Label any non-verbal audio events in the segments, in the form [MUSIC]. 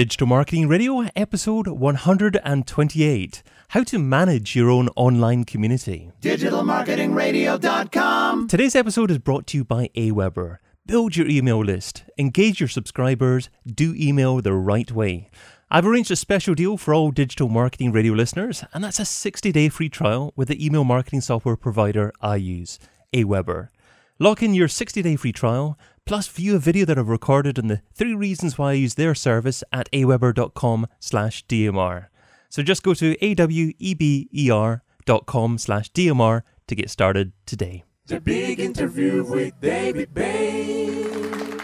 Digital Marketing Radio, episode 128 How to Manage Your Own Online Community. DigitalMarketingRadio.com. Today's episode is brought to you by Aweber. Build your email list, engage your subscribers, do email the right way. I've arranged a special deal for all Digital Marketing Radio listeners, and that's a 60 day free trial with the email marketing software provider I use, Aweber. Lock in your 60 day free trial, plus view a video that I've recorded on the three reasons why I use their service at aweber.com slash DMR. So just go to aweber.com slash DMR to get started today. The big interview with David Bain.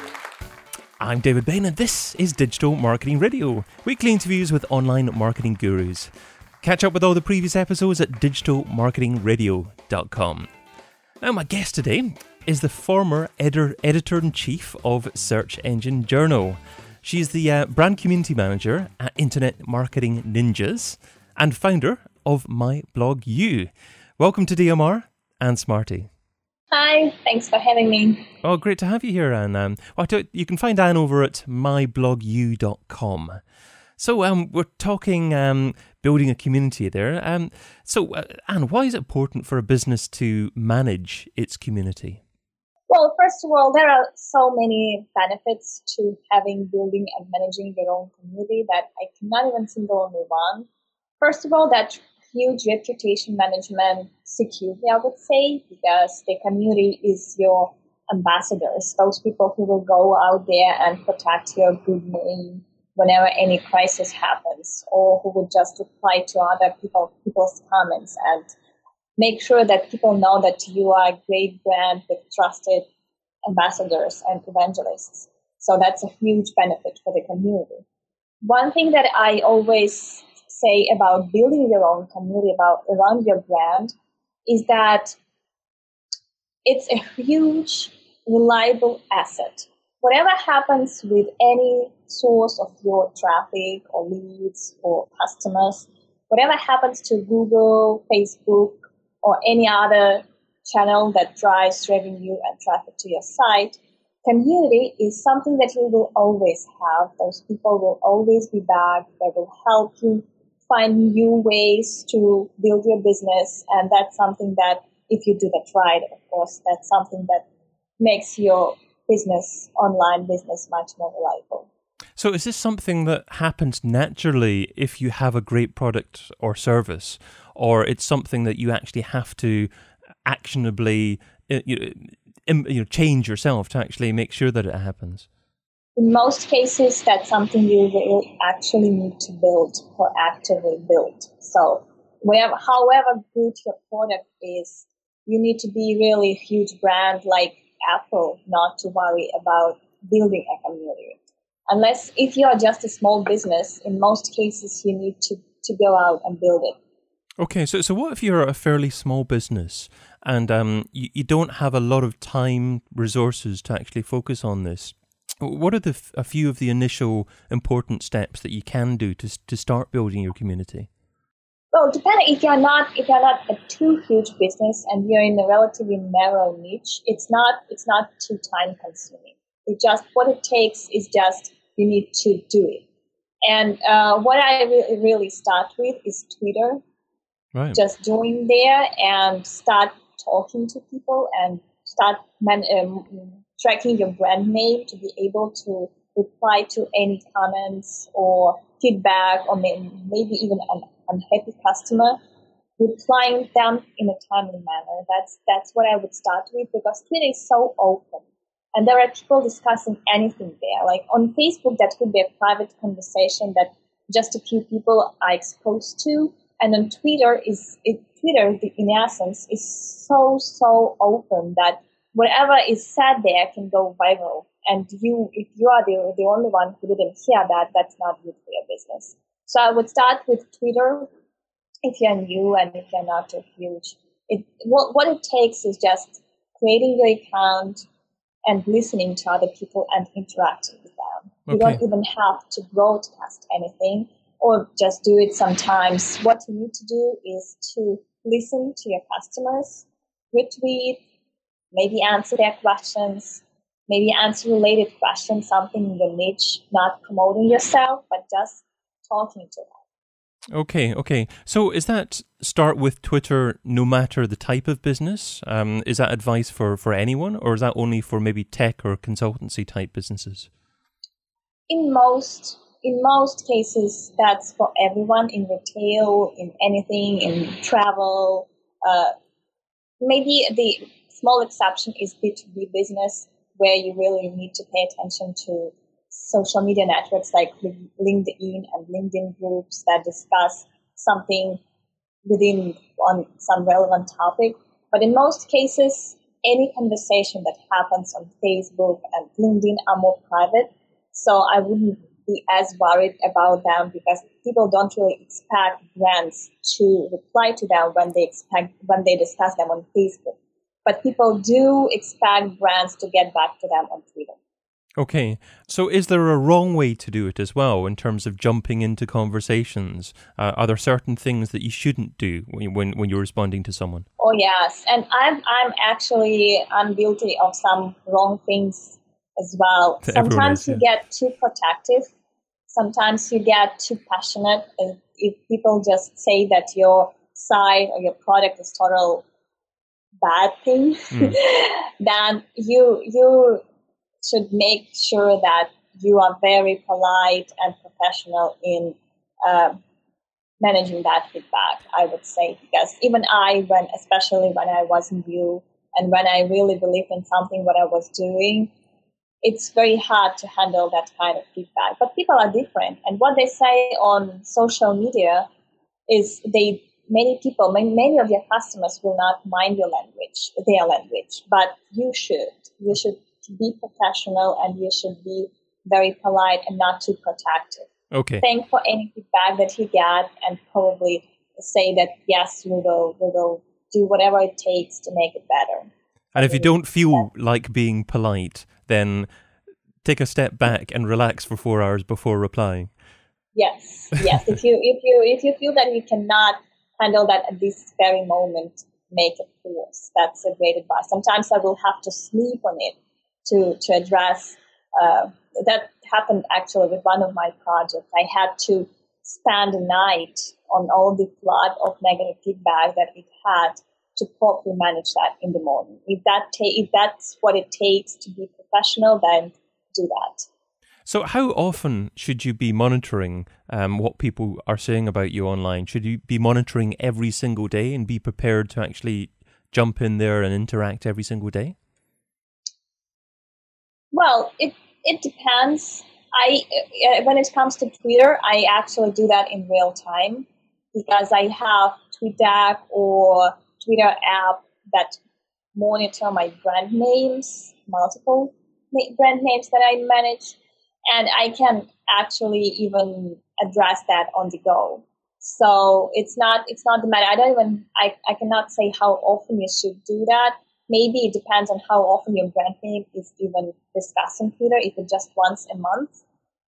I'm David Bain, and this is Digital Marketing Radio, weekly interviews with online marketing gurus. Catch up with all the previous episodes at digitalmarketingradio.com. Now, my guest today is the former editor in chief of Search Engine Journal. She's the uh, brand community manager at Internet Marketing Ninjas and founder of My Blog You. Welcome to DMR, Ann Smarty. Hi, thanks for having me. Oh, great to have you here, Ann. Um, well, you can find Ann over at myblogu.com. So, um, we're talking um, building a community there. Um, so, uh, Ann, why is it important for a business to manage its community? Well, first of all, there are so many benefits to having, building, and managing your own community that I cannot even single only one. First of all, that huge reputation management security, I would say, because the community is your ambassadors, those people who will go out there and protect your good name whenever any crisis happens, or who would just reply to other people people's comments and make sure that people know that you are a great brand with trusted ambassadors and evangelists. So that's a huge benefit for the community. One thing that I always say about building your own community about around your brand is that it's a huge reliable asset. Whatever happens with any source of your traffic or leads or customers, whatever happens to Google, Facebook, or any other channel that drives revenue and traffic to your site, community is something that you will always have. Those people will always be back. They will help you find new ways to build your business. And that's something that if you do that right, of course, that's something that makes your business, online business, much more reliable. So, is this something that happens naturally if you have a great product or service, or it's something that you actually have to actionably uh, you know, change yourself to actually make sure that it happens? In most cases, that's something you will actually need to build proactively build. So, wherever, however good your product is, you need to be really a huge brand like Apple not to worry about building a community. Unless if you are just a small business, in most cases you need to, to go out and build it. Okay, so so what if you're a fairly small business and um, you, you don't have a lot of time resources to actually focus on this? What are the a few of the initial important steps that you can do to to start building your community? Well, depending if you're not if you're not a too huge business and you're in a relatively narrow niche, it's not it's not too time consuming. It just what it takes is just you need to do it. And uh, what I re- really start with is Twitter. Right. Just join there and start talking to people and start man- um, tracking your brand name to be able to reply to any comments or feedback or may- maybe even an unhappy customer replying them in a timely manner. That's that's what I would start with because Twitter is so open. And there are people discussing anything there. Like on Facebook, that could be a private conversation that just a few people are exposed to. And on Twitter is it, Twitter, in essence, is so so open that whatever is said there can go viral. And you, if you are the the only one who didn't hear that, that's not good for your business. So I would start with Twitter if you're new and if you're not too huge. It, what, what it takes is just creating your account and listening to other people and interacting with them. Okay. You don't even have to broadcast anything or just do it sometimes. What you need to do is to listen to your customers, retweet, maybe answer their questions, maybe answer related questions, something in the niche, not promoting yourself, but just talking to them. Okay, okay. So is that start with Twitter no matter the type of business? Um, is that advice for, for anyone or is that only for maybe tech or consultancy type businesses? In most in most cases that's for everyone in retail, in anything, in travel. Uh, maybe the small exception is B2B business where you really need to pay attention to social media networks like LinkedIn and LinkedIn groups that discuss something within on some relevant topic. But in most cases, any conversation that happens on Facebook and LinkedIn are more private. So I wouldn't be as worried about them because people don't really expect brands to reply to them when they expect when they discuss them on Facebook but people do expect brands to get back to them on Twitter. Okay, so is there a wrong way to do it as well in terms of jumping into conversations? Uh, are there certain things that you shouldn't do when, when when you're responding to someone? Oh yes, and I'm I'm actually I'm guilty of some wrong things as well. Sometimes is, yeah. you get too protective. Sometimes you get too passionate. If people just say that your site or your product is total bad thing, mm. [LAUGHS] then you you should make sure that you are very polite and professional in uh, managing that feedback. I would say because even I, when especially when I was new and when I really believed in something what I was doing, it's very hard to handle that kind of feedback. But people are different, and what they say on social media is they many people, many, many of your customers will not mind your language, their language, but you should. You should be professional and you should be very polite and not too protective. Okay. Thank for any feedback that he got and probably say that yes, we will we will do whatever it takes to make it better. And if you don't feel like being polite, then take a step back and relax for four hours before replying. Yes, yes. if you if you if you feel that you cannot handle that at this very moment, make it pause. That's a great advice. Sometimes I will have to sleep on it to, to address, uh, that happened actually with one of my projects. I had to spend a night on all the flood of negative feedback that it had to properly manage that in the morning. If that ta- if that's what it takes to be professional, then do that. So, how often should you be monitoring um, what people are saying about you online? Should you be monitoring every single day and be prepared to actually jump in there and interact every single day? Well, it it depends. I uh, when it comes to Twitter, I actually do that in real time because I have TweetDeck or Twitter app that monitor my brand names, multiple brand names that I manage and I can actually even address that on the go. So it's not it's not the matter. I don't even I, I cannot say how often you should do that. Maybe it depends on how often your brand name is even discussed on Twitter. If it's just once a month,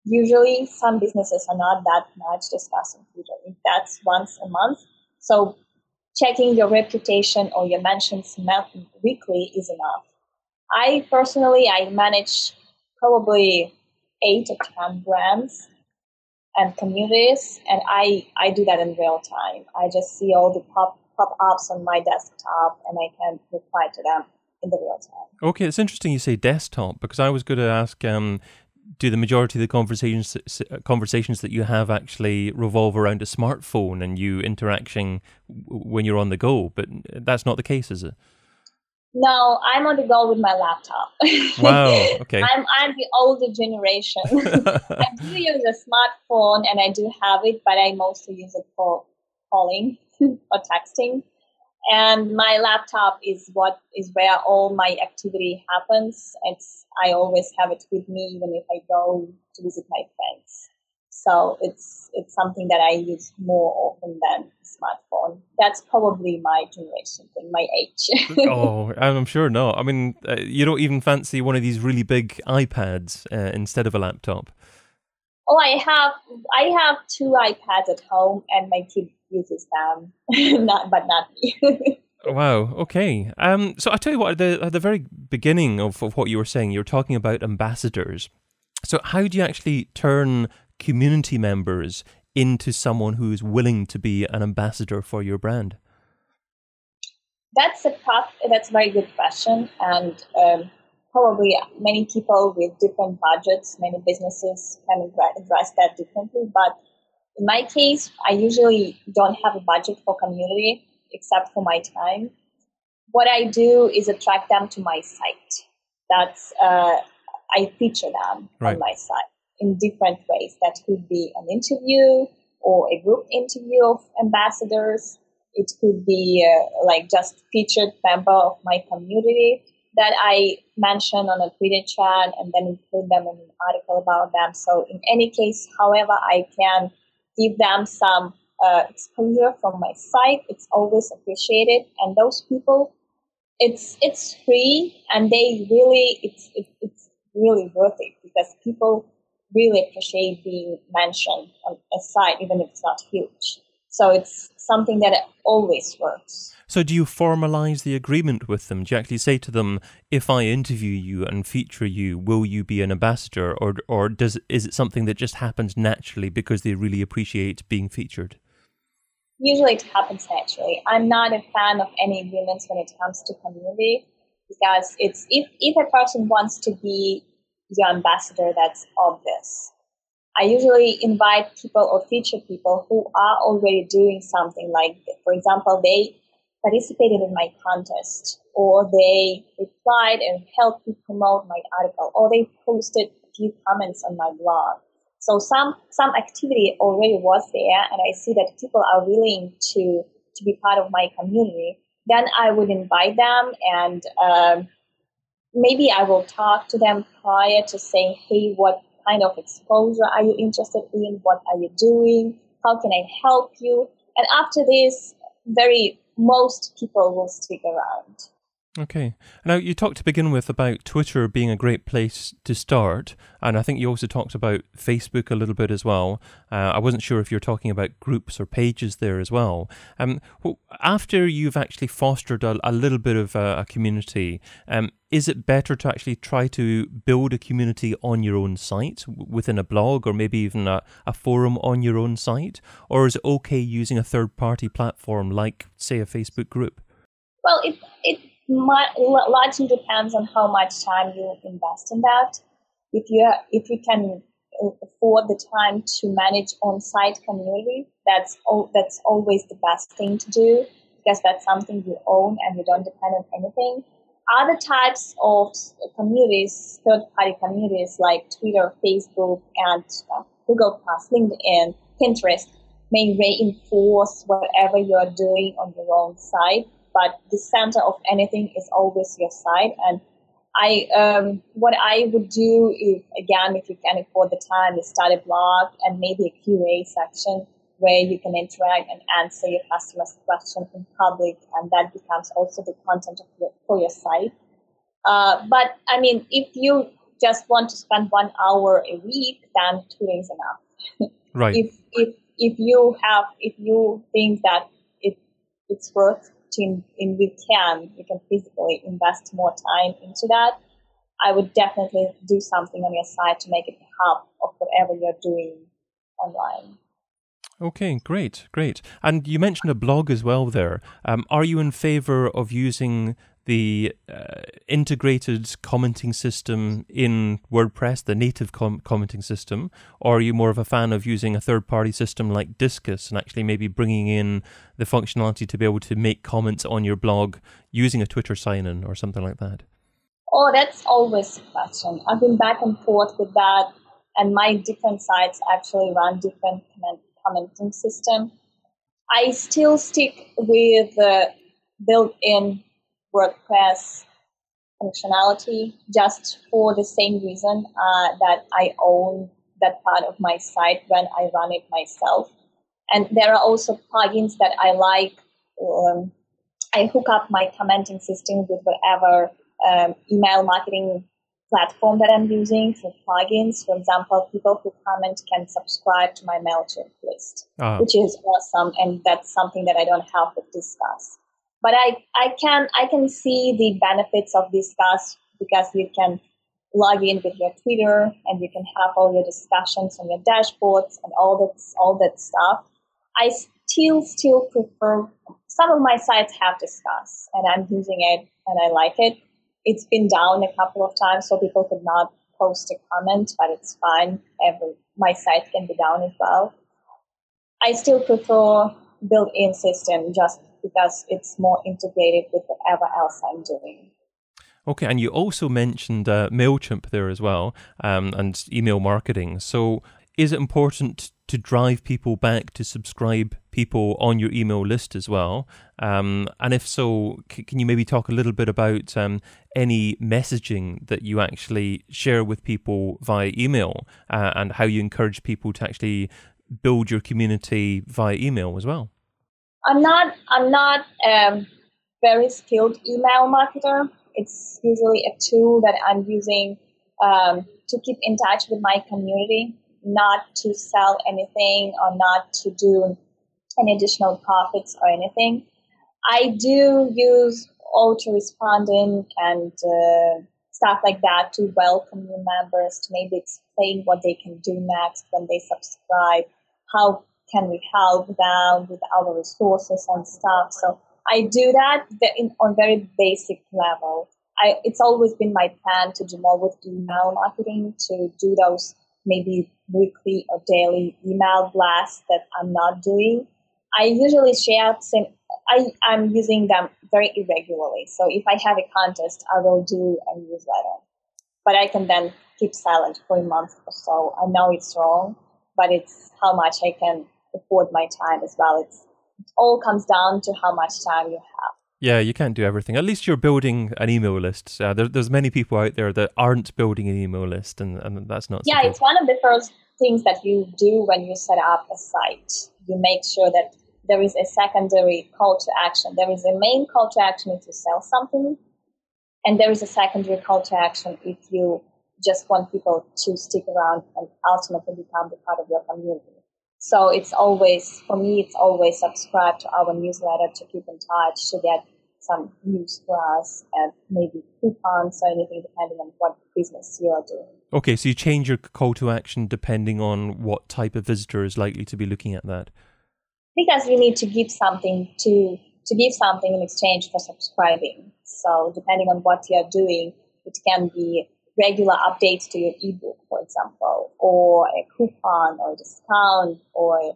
usually some businesses are not that much discussed on Twitter. If that's once a month, so checking your reputation or your mentions weekly is enough. I personally I manage probably eight or 10 brands and communities. And I, I do that in real time. I just see all the pop, pop ups on my desktop and I can reply to them in the real time. Okay, it's interesting you say desktop because I was going to ask um, do the majority of the conversations conversations that you have actually revolve around a smartphone and you interacting when you're on the go? But that's not the case, is it? No, I'm on the go with my laptop. [LAUGHS] Wow. Okay. I'm I'm the older generation. [LAUGHS] [LAUGHS] I do use a smartphone and I do have it, but I mostly use it for calling [LAUGHS] or texting. And my laptop is what is where all my activity happens. It's I always have it with me even if I go to visit my friends. So it's it's something that I use more often than smartphone. That's probably my generation thing, my age. [LAUGHS] oh, I'm sure not. I mean, uh, you don't even fancy one of these really big iPads uh, instead of a laptop. Oh, I have I have two iPads at home, and my kid uses them, [LAUGHS] not but not me. [LAUGHS] Wow. Okay. Um, so I tell you what, at the, at the very beginning of, of what you were saying, you were talking about ambassadors. So how do you actually turn community members into someone who's willing to be an ambassador for your brand? That's a tough, that's a very good question, and um, probably many people with different budgets, many businesses can address that differently. But in my case, I usually don't have a budget for community except for my time. What I do is attract them to my site. That's uh, I feature them right. on my site in different ways. That could be an interview or a group interview of ambassadors. It could be uh, like just featured member of my community that I mention on a Twitter chat and then include them in an article about them. So in any case, however I can give them some uh, exposure from my site, it's always appreciated. And those people, it's it's free and they really it's it, it's really worth it because people really appreciate being mentioned on a site, even if it's not huge. So it's something that always works. So do you formalize the agreement with them? Do you actually say to them, if I interview you and feature you, will you be an ambassador? Or or does is it something that just happens naturally because they really appreciate being featured? Usually it happens naturally. I'm not a fan of any agreements when it comes to community because it's if, if a person wants to be your ambassador, that's obvious. I usually invite people or feature people who are already doing something like, for example, they participated in my contest or they replied and helped me promote my article or they posted a few comments on my blog. So some, some activity already was there and I see that people are willing to, to be part of my community. Then I would invite them and, um, maybe I will talk to them prior to saying, hey, what kind of exposure are you interested in? What are you doing? How can I help you? And after this, very most people will stick around. Okay. Now, you talked to begin with about Twitter being a great place to start, and I think you also talked about Facebook a little bit as well. Uh, I wasn't sure if you're talking about groups or pages there as well. Um, after you've actually fostered a, a little bit of a, a community, um, is it better to actually try to build a community on your own site within a blog or maybe even a, a forum on your own site? Or is it okay using a third party platform like, say, a Facebook group? Well, it largely depends on how much time you invest in that. If you if you can afford the time to manage on-site community, that's that's always the best thing to do because that's something you own and you don't depend on anything. Other types of communities, third-party communities like Twitter, Facebook, and Google Plus, LinkedIn, Pinterest, may reinforce whatever you're doing on your own site but the center of anything is always your site. And I, um, what I would do if, again, if you can afford the time, is start a blog and maybe a QA section where you can interact and answer your customers' questions in public, and that becomes also the content your, for your site. Uh, but I mean, if you just want to spend one hour a week, then Twitter is enough. Right. if if if you have if you think that it it's worth in, in we can, we can physically invest more time into that, I would definitely do something on your side to make it a hub of whatever you're doing online. Okay, great, great. And you mentioned a blog as well there. Um, are you in favor of using the uh, integrated commenting system in WordPress, the native com- commenting system, or are you more of a fan of using a third party system like Disqus and actually maybe bringing in the functionality to be able to make comments on your blog using a Twitter sign in or something like that? Oh, that's always a question. I've been back and forth with that, and my different sites actually run different comment- commenting system. I still stick with the built in WordPress functionality just for the same reason uh, that I own that part of my site when I run it myself. And there are also plugins that I like. Um, I hook up my commenting system with whatever um, email marketing platform that I'm using for plugins. For example, people who comment can subscribe to my MailChimp list, uh-huh. which is awesome. And that's something that I don't have to Disqus. But I, I can I can see the benefits of Disqus because you can log in with your Twitter and you can have all your discussions on your dashboards and all that all that stuff. I still still prefer some of my sites have Disqus and I'm using it and I like it. It's been down a couple of times so people could not post a comment, but it's fine. Every my site can be down as well. I still prefer built-in system just because it's more integrated with whatever else I'm doing. Okay, and you also mentioned uh, MailChimp there as well um, and email marketing. So, is it important to drive people back to subscribe people on your email list as well? Um, and if so, c- can you maybe talk a little bit about um, any messaging that you actually share with people via email uh, and how you encourage people to actually build your community via email as well? I'm not. I'm not a very skilled email marketer. It's usually a tool that I'm using um, to keep in touch with my community, not to sell anything or not to do any additional profits or anything. I do use autoresponding and uh, stuff like that to welcome new members, to maybe explain what they can do next when they subscribe, how can we help them with our resources and stuff. So I do that in, on very basic level. I, it's always been my plan to do more with email marketing, to do those maybe weekly or daily email blasts that I'm not doing. I usually share same, I, I'm using them very irregularly. So if I have a contest, I will do a newsletter. But I can then keep silent for a month or so. I know it's wrong, but it's how much I can afford my time as well. It's, it all comes down to how much time you have. Yeah, you can't do everything. At least you're building an email list. Uh, there, there's many people out there that aren't building an email list, and, and that's not. Yeah, it's one of the first things that you do when you set up a site. You make sure that there is a secondary call to action. There is a main call to action if you sell something, and there is a secondary call to action if you just want people to stick around and ultimately become the part of your community. So it's always, for me, it's always subscribe to our newsletter to keep in touch, to get some news for us and maybe coupons or anything depending on what business you are doing. Okay, so you change your call to action depending on what type of visitor is likely to be looking at that. Because you need to give something to to give something in exchange for subscribing. So depending on what you're doing, it can be regular updates to your ebook, for example, or a coupon or discount or a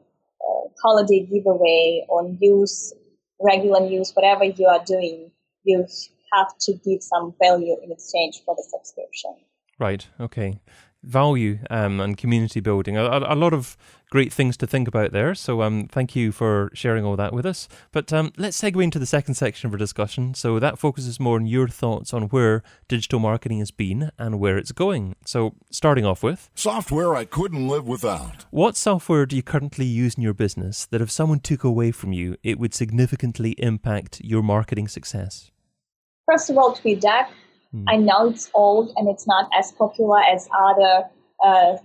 holiday giveaway or news, regular news, whatever you are doing, you have to give some value in exchange for the subscription. Right. Okay value um, and community building. A, a, lot of great things to think about there. So um, thank you for sharing all that with us. But um, let's segue into the second section of our discussion. So that focuses more on your thoughts on where digital marketing has been and where it's going. So starting off with software I couldn't live without. What software do you currently use in your business that if someone took away from you, it would significantly impact your marketing success? First of all, TweetDeck Mm. I know it's old and it's not as popular as other uh,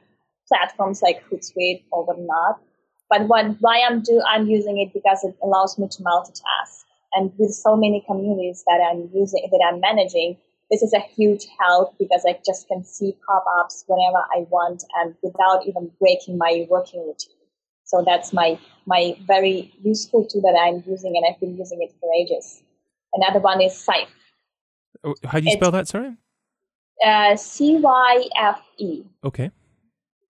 platforms like Hootsuite or whatnot. But what, why I'm do I'm using it because it allows me to multitask. And with so many communities that I'm using that I'm managing, this is a huge help because I just can see pop-ups whenever I want and without even breaking my working routine. So that's my my very useful tool that I'm using and I've been using it for ages. Another one is Cyfe. Oh, how do you spell that? Sorry. Uh, C Y F E. Okay.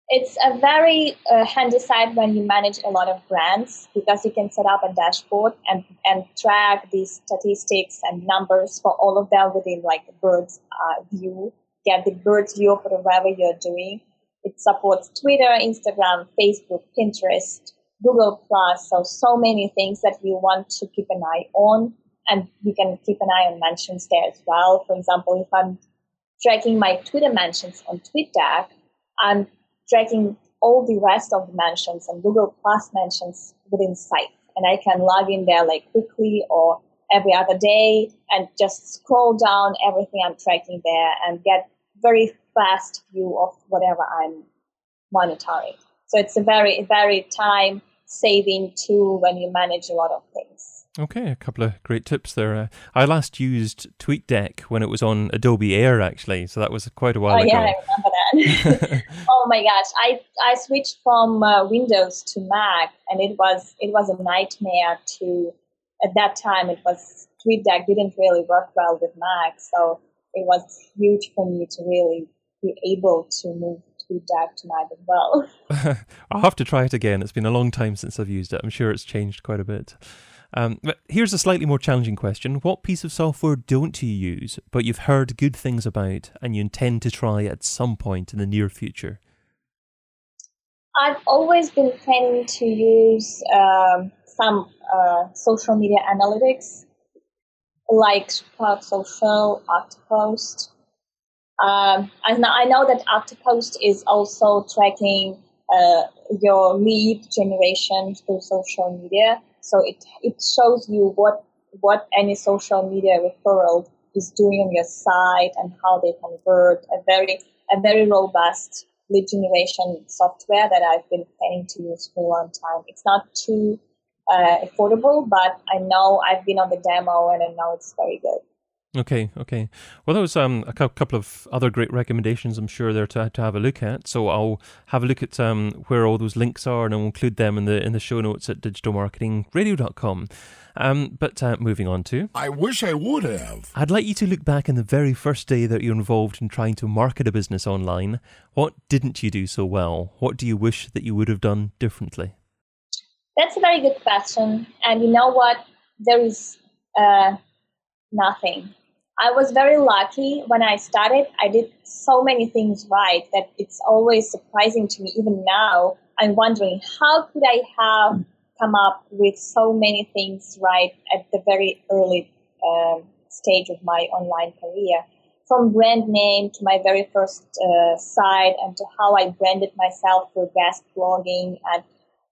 It's a very uh, handy site when you manage a lot of brands because you can set up a dashboard and, and track these statistics and numbers for all of them within like the bird's uh, view. Get the bird's view of whatever you're doing. It supports Twitter, Instagram, Facebook, Pinterest, Google Plus. So, so many things that you want to keep an eye on and you can keep an eye on mentions there as well. For example, if I'm tracking my Twitter mentions on TweetDeck, I'm tracking all the rest of the mentions and Google Plus mentions within Cyfe. And I can log in there like quickly or every other day and just scroll down everything I'm tracking there and get very fast view of whatever I'm monitoring. So it's a very, very time saving tool when you manage a lot of things. Okay, a couple of great tips there. Uh, I last used TweetDeck when it was on Adobe Air, actually, so that was quite a while oh, ago. yeah, I remember that. [LAUGHS] oh my gosh, I I switched from uh, Windows to Mac, and it was it was a nightmare to. At that time, it was TweetDeck didn't really work well with Mac, so it was huge for me to really be able to move TweetDeck to Mac as well. [LAUGHS] I'll have to try it again. It's been a long time since I've used it. I'm sure it's changed quite a bit. Um, but here's a slightly more challenging question. What piece of software don't you use, but you've heard good things about and you intend to try at some point in the near future? I've always been planning to use um, some uh, social media analytics like Sprout Social, Oktopost. Um, and I know that Oktopost is also tracking uh, your lead generation through social media. So it it shows you what what any social media referral is doing on your site and how they convert. A very a very robust lead generation software that I've been planning to use for a long time. It's not too uh, affordable, but I know I've been on the demo and I know it's very good. Okay, okay. Well, there was um, a couple of other great recommendations, I'm sure, there to, to have a look at. So I'll have a look at um, where all those links are, and I'll include them in the in the show notes at digitalmarketingradio.com. Um, but uh, moving on to, I wish I would have. I'd like you to look back in the very first day that you're involved in trying to market a business online. What didn't you do so well? What do you wish that you would have done differently? That's a very good question, and you know what? There is uh, nothing I was very lucky when I started. I did so many things right that it's always surprising to me. Even now, I'm wondering how could I have come up with so many things right at the very early um, stage of my online career. From brand name to my very first uh, site and to how I branded myself for guest blogging and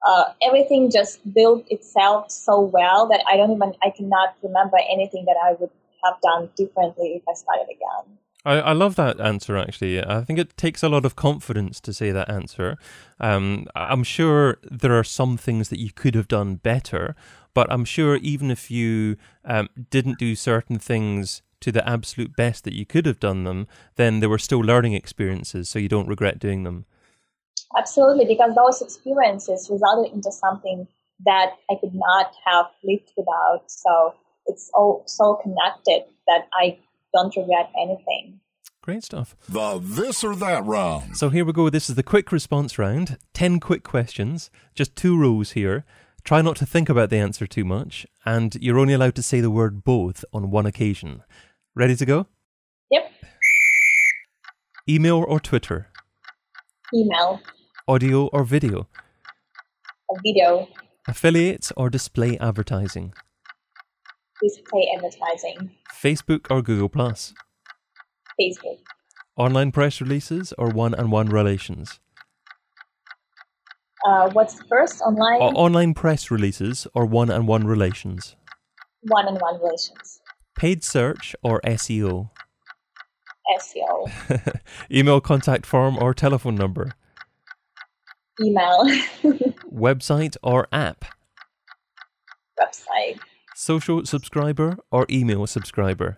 uh, everything just built itself so well that I don't even I cannot remember anything that I would have done differently if I started again. I, I love that answer actually. I think it takes a lot of confidence to say that answer. Um, I'm sure there are some things that you could have done better, but I'm sure even if you um, didn't do certain things to the absolute best that you could have done them, then there were still learning experiences, so you don't regret doing them. Absolutely, because those experiences resulted into something that I could not have lived without. So it's all so connected that I don't regret anything. Great stuff. The this or that round. So here we go. This is the quick response round. 10 quick questions, just two rows here. Try not to think about the answer too much, and you're only allowed to say the word both on one occasion. Ready to go? Yep. Email or Twitter? Email. Audio or video? A video. Affiliates or display advertising? Display advertising? Facebook or Google Plus? Facebook. Online press releases or one-on-one relations? Uh, what's first online? O- online press releases or one-on-one relations? One-on-one relations. Paid search or SEO? SEO. [LAUGHS] Email contact form or telephone number? Email. [LAUGHS] Website or app? Website. Social subscriber or email subscriber?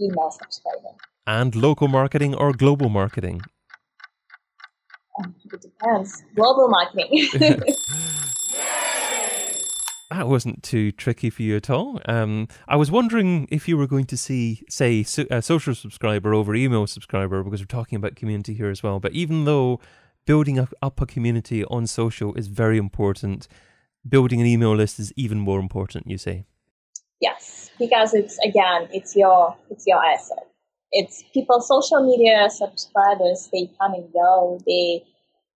Email subscriber. And local marketing or global marketing? Um, it depends. Global marketing. [LAUGHS] [LAUGHS] That wasn't too tricky for you at all. Um, I was wondering if you were going to see, say, so, a social subscriber over email subscriber, because we're talking about community here as well. But even though building up, up a community on social is very important, building an email list is even more important. You say? Yes, because it's again, it's your it's your asset. It's people, social media subscribers. They come and go. They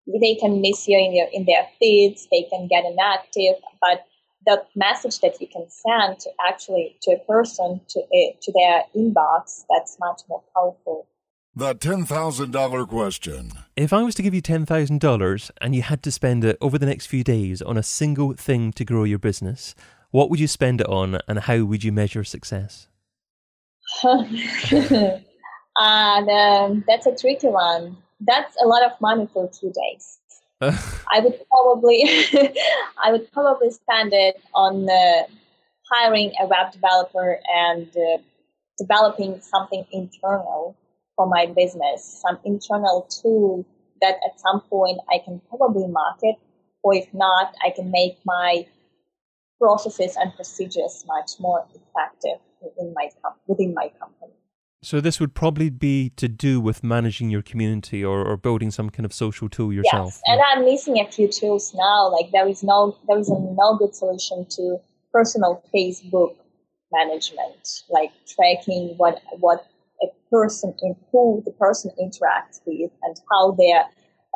they can miss you in your in their feeds. They can get inactive, but the message that you can send to actually to a person to uh, to their inbox that's much more powerful. The $10,000 question. If I was to give you $10,000 and you had to spend it over the next few days on a single thing to grow your business, what would you spend it on and how would you measure success? [LAUGHS] and um, that's a tricky one. That's a lot of money for two days. [LAUGHS] I would probably, [LAUGHS] I would probably spend it on uh, hiring a web developer and uh, developing something internal for my business, some internal tool that at some point I can probably market, or if not, I can make my processes and procedures much more effective within my within my company. So this would probably be to do with managing your community or, or building some kind of social tool yourself. Yes, and I'm missing a few tools now. Like there is no there is a no good solution to personal Facebook management, like tracking what what a person in who the person interacts with and how their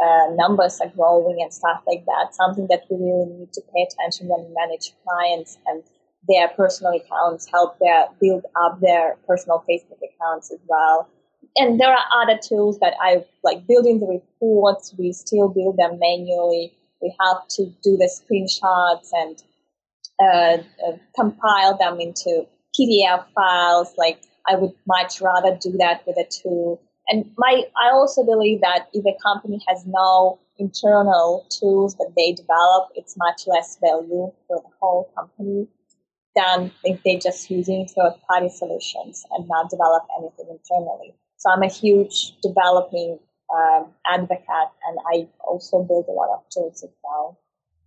uh, numbers are growing and stuff like that. Something that we really need to pay attention when we manage clients and their personal accounts, help their build up their personal Facebook accounts as well. And there are other tools that I like building the reports. We still build them manually. We have to do the screenshots and uh, uh, compile them into PDF files. Like I would much rather do that with a tool. And my, I also believe that if a company has no internal tools that they develop, it's much less value for the whole company than if they're just using third party solutions and not develop anything internally. So I'm a huge developing um, advocate and I also build a lot of tools as well.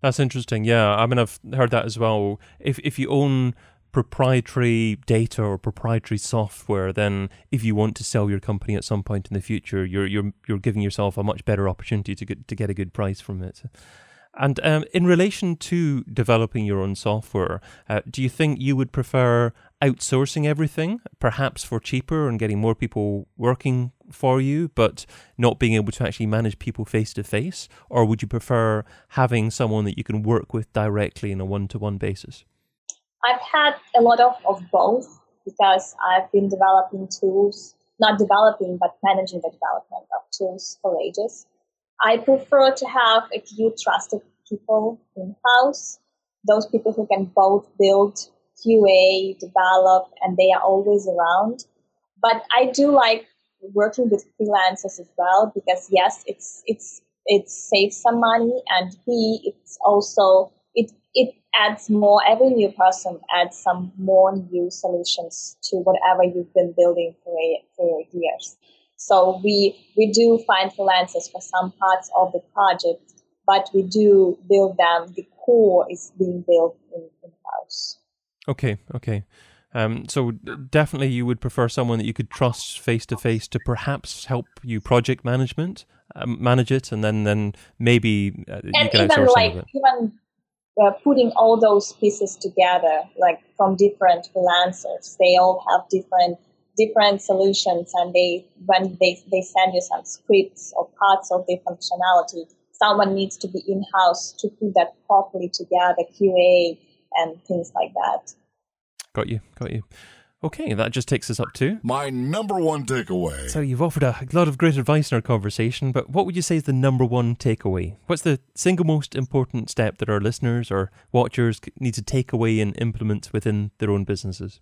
That's interesting. Yeah, I mean, I've heard that as well. If if you own proprietary data or proprietary software, then if you want to sell your company at some point in the future, you're you're you're giving yourself a much better opportunity to get to get a good price from it. And um, in relation to developing your own software, uh, do you think you would prefer outsourcing everything, perhaps for cheaper and getting more people working for you, but not being able to actually manage people face to face? Or would you prefer having someone that you can work with directly in a one to one basis? I've had a lot of, of both because I've been developing tools, not developing, but managing the development of tools for ages. I prefer to have a few trusted people in house, those people who can both build, QA, develop, and they are always around. But I do like working with freelancers as well because yes, it's it's it saves some money and B, it's also it it adds more every new person adds some more new solutions to whatever you've been building for for years. So we we do find freelancers for some parts of the project, but we do build them. The core is being built in, in house. Okay, okay. Um, so definitely, you would prefer someone that you could trust face to face to perhaps help you project management, um, manage it, and then then maybe uh, and even like even uh, putting all those pieces together, like from different freelancers, they all have different different solutions and they when they, they send you some scripts or parts of their functionality someone needs to be in-house to put that properly together qa and things like that. Got you got you okay that just takes us up to my number one takeaway. So you've offered a lot of great advice in our conversation but what would you say is the number one takeaway? What's the single most important step that our listeners or watchers need to take away and implement within their own businesses?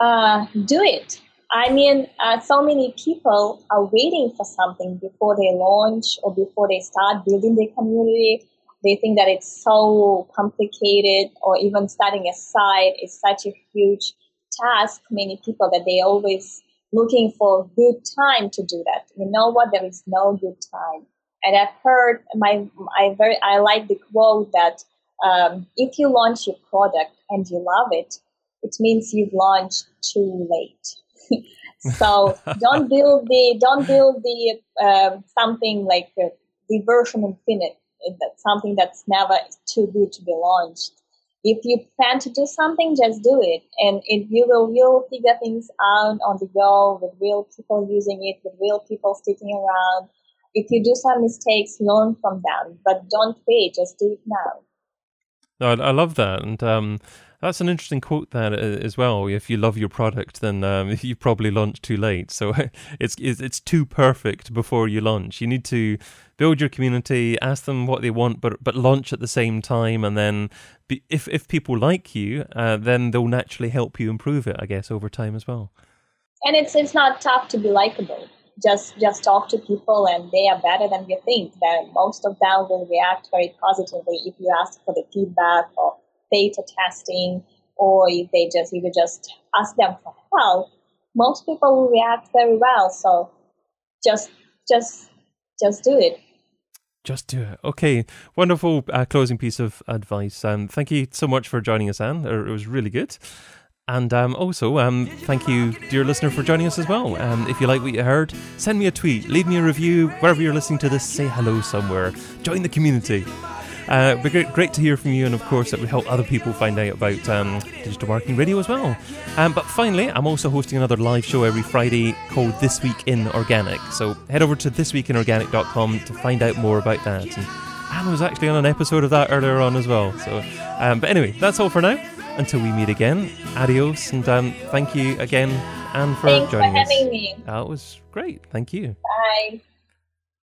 Uh, do it. I mean, uh, so many people are waiting for something before they launch or before they start building their community. They think that it's so complicated, or even starting a site is such a huge task. Many people that they always looking for good time to do that. You know what? There is no good time. And I've heard my I very I like the quote that um, if you launch your product and you love it, it means you've launched too late. [LAUGHS] so [LAUGHS] don't build the don't build the uh, something like uh, the version infinite. That's something that's never too good to be launched. If you plan to do something, just do it, and it, you will you'll figure things out on the go with real people using it, with real people sticking around. If you do some mistakes, learn from them, but don't wait. Just do it now. No, I love that, and um, that's an interesting quote there uh, as well. If you love your product, then um, [LAUGHS] you probably launched too late. So [LAUGHS] it's, it's too perfect before you launch. You need to build your community, ask them what they want, but but launch at the same time, and then be, if if people like you, uh, then they'll naturally help you improve it. I guess over time as well. And it's it's not tough to be likable. Just just talk to people, and they are better than you think. That most of them will react very positively if you ask for the feedback or beta testing or if they just you could just ask them for help. Most people will react very well. So just just just do it. Just do it. Okay, wonderful uh, closing piece of advice. Um, thank you so much for joining us, Ann. It was really good. And um, also, um, thank you, dear listener, for joining us as well. Um, if you like what you heard, send me a tweet, leave me a review, wherever you're listening to this, say hello somewhere, join the community. Uh, it'd be great, great to hear from you, and of course, it would help other people find out about um, digital marketing radio as well. Um, but finally, I'm also hosting another live show every Friday called This Week in Organic. So head over to thisweekinorganic.com to find out more about that. And Ann was actually on an episode of that earlier on as well. So, um, but anyway, that's all for now. Until we meet again, adios, and um, thank you again, Ann, for Thanks joining for us. me. That was great. Thank you. Bye.